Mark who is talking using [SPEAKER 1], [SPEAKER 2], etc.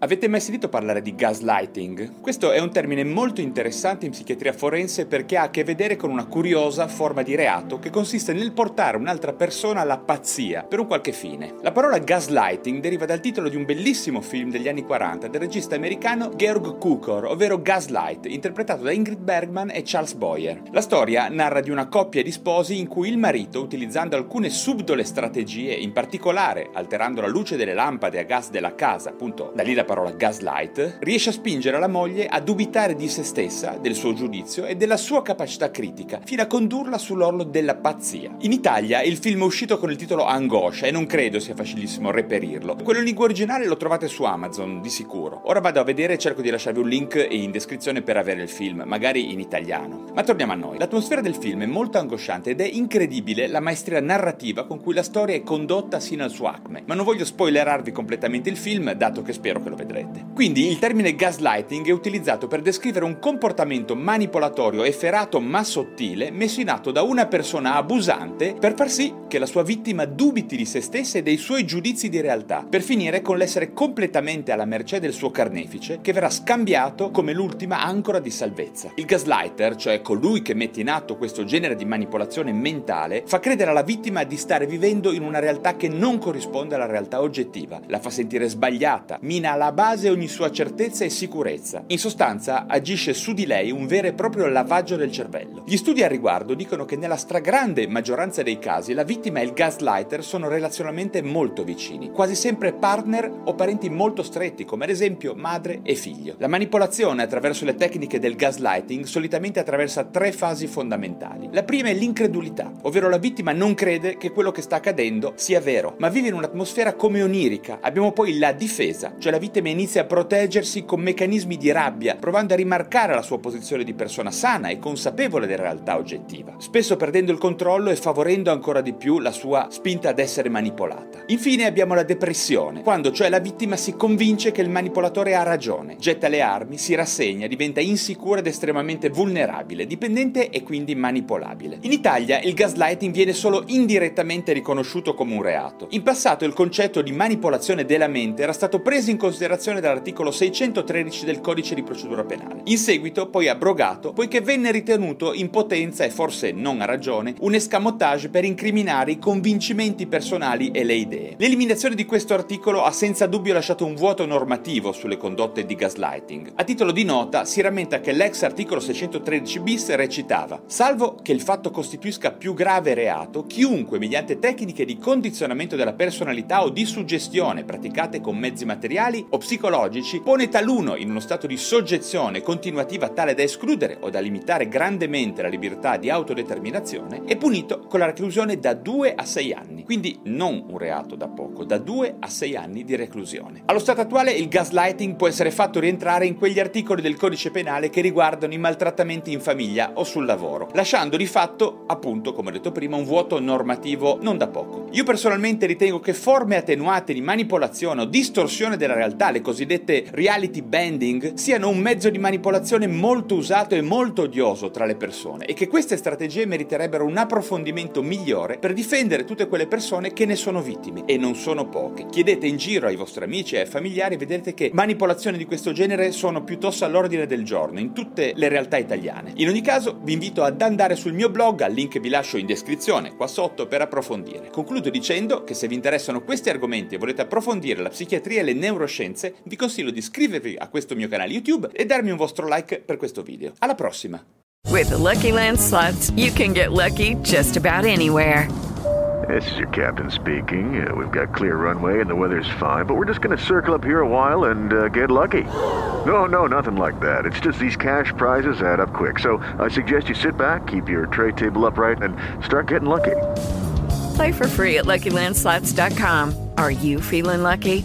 [SPEAKER 1] Avete mai sentito parlare di gaslighting? Questo è un termine molto interessante in psichiatria forense perché ha a che vedere con una curiosa forma di reato che consiste nel portare un'altra persona alla pazzia per un qualche fine. La parola gaslighting deriva dal titolo di un bellissimo film degli anni 40 del regista americano Georg Cukor, ovvero Gaslight, interpretato da Ingrid Bergman e Charles Boyer. La storia narra di una coppia di sposi in cui il marito, utilizzando alcune subdole strategie, in particolare alterando la luce delle lampade a gas della casa, appunto da lì la parola gaslight, riesce a spingere la moglie a dubitare di se stessa, del suo giudizio e della sua capacità critica, fino a condurla sull'orlo della pazzia. In Italia il film è uscito con il titolo Angoscia e non credo sia facilissimo reperirlo. Quello in lingua originale lo trovate su Amazon, di sicuro. Ora vado a vedere e cerco di lasciarvi un link in descrizione per avere il film, magari in italiano. Ma torniamo a noi. L'atmosfera del film è molto angosciante ed è incredibile la maestria narrativa con cui la storia è condotta sino al suo acme. Ma non voglio spoilerarvi completamente il film, dato che spero che lo vedrete. Quindi il termine gaslighting è utilizzato per descrivere un comportamento manipolatorio efferato ma sottile messo in atto da una persona abusante per far sì che la sua vittima dubiti di se stessa e dei suoi giudizi di realtà, per finire con l'essere completamente alla mercé del suo carnefice che verrà scambiato come l'ultima ancora di salvezza. Il gaslighter, cioè colui che mette in atto questo genere di manipolazione mentale, fa credere alla vittima di stare vivendo in una realtà che non corrisponde alla realtà oggettiva, la fa sentire sbagliata, mina alla base ogni sua certezza e sicurezza. In sostanza, agisce su di lei un vero e proprio lavaggio del cervello. Gli studi al riguardo dicono che nella stragrande maggioranza dei casi la vittima e il gaslighter sono relazionalmente molto vicini, quasi sempre partner o parenti molto stretti, come ad esempio madre e figlio. La manipolazione attraverso le tecniche del gaslighting solitamente attraversa tre fasi fondamentali. La prima è l'incredulità, ovvero la vittima non crede che quello che sta accadendo sia vero, ma vive in un'atmosfera come onirica. Abbiamo poi la difesa, cioè la vittima inizia a proteggersi con meccanismi di rabbia, provando a rimarcare la sua posizione di persona sana e consapevole della realtà oggettiva, spesso perdendo il controllo e favorendo ancora di più la sua spinta ad essere manipolata. Infine abbiamo la depressione, quando cioè la vittima si convince che il manipolatore ha ragione, getta le armi, si rassegna, diventa insicura ed estremamente vulnerabile, dipendente e quindi manipolabile. In Italia il gaslighting viene solo indirettamente riconosciuto come un reato. In passato il concetto di manipolazione della mente era stato preso in considerazione dall'articolo 613 del codice di procedura penale. In seguito poi abrogato poiché venne ritenuto in potenza e forse non a ragione un escamotage per incriminare i convincimenti personali e le idee. L'eliminazione di questo articolo ha senza dubbio lasciato un vuoto normativo sulle condotte di gaslighting. A titolo di nota si rammenta che l'ex articolo 613 bis recitava Salvo che il fatto costituisca più grave reato, chiunque mediante tecniche di condizionamento della personalità o di suggestione praticate con mezzi materiali o psicologici pone taluno in uno stato di soggezione continuativa tale da escludere o da limitare grandemente la libertà di autodeterminazione è punito con la reclusione da 2 a 6 anni, quindi non un reato da poco, da 2 a 6 anni di reclusione. Allo stato attuale il gaslighting può essere fatto rientrare in quegli articoli del codice penale che riguardano i maltrattamenti in famiglia o sul lavoro, lasciando di fatto, appunto, come ho detto prima, un vuoto normativo non da poco. Io personalmente ritengo che forme attenuate di manipolazione o distorsione della realtà, le cosiddette reality bending, siano un mezzo di manipolazione molto usato e molto odioso tra le persone e che queste strategie meriterebbero un approfondimento migliore per difendere tutte quelle persone che ne sono vittime e non sono poche. Chiedete in giro ai vostri amici e ai familiari e vedrete che manipolazioni di questo genere sono piuttosto all'ordine del giorno in tutte le realtà italiane. In ogni caso vi invito ad andare sul mio blog, al link vi lascio in descrizione qua sotto per approfondire. Concludo dicendo che se vi interessano questi argomenti e volete approfondire la psichiatria e le neuroscienze, vi consiglio di iscrivervi a questo mio canale YouTube e darmi un vostro like per questo video. Alla prossima!
[SPEAKER 2] With the Lucky Land slots, you can get lucky just about anywhere.
[SPEAKER 3] This is your captain speaking. Uh, we've got clear runway and the weather's fine, but we're just going to circle up here a while and uh, get lucky. No, no, nothing like that. It's just these cash prizes add up quick. So I suggest you sit back, keep your tray table upright, and start getting lucky.
[SPEAKER 2] Play for free at LuckyLandSlots.com. Are you feeling lucky?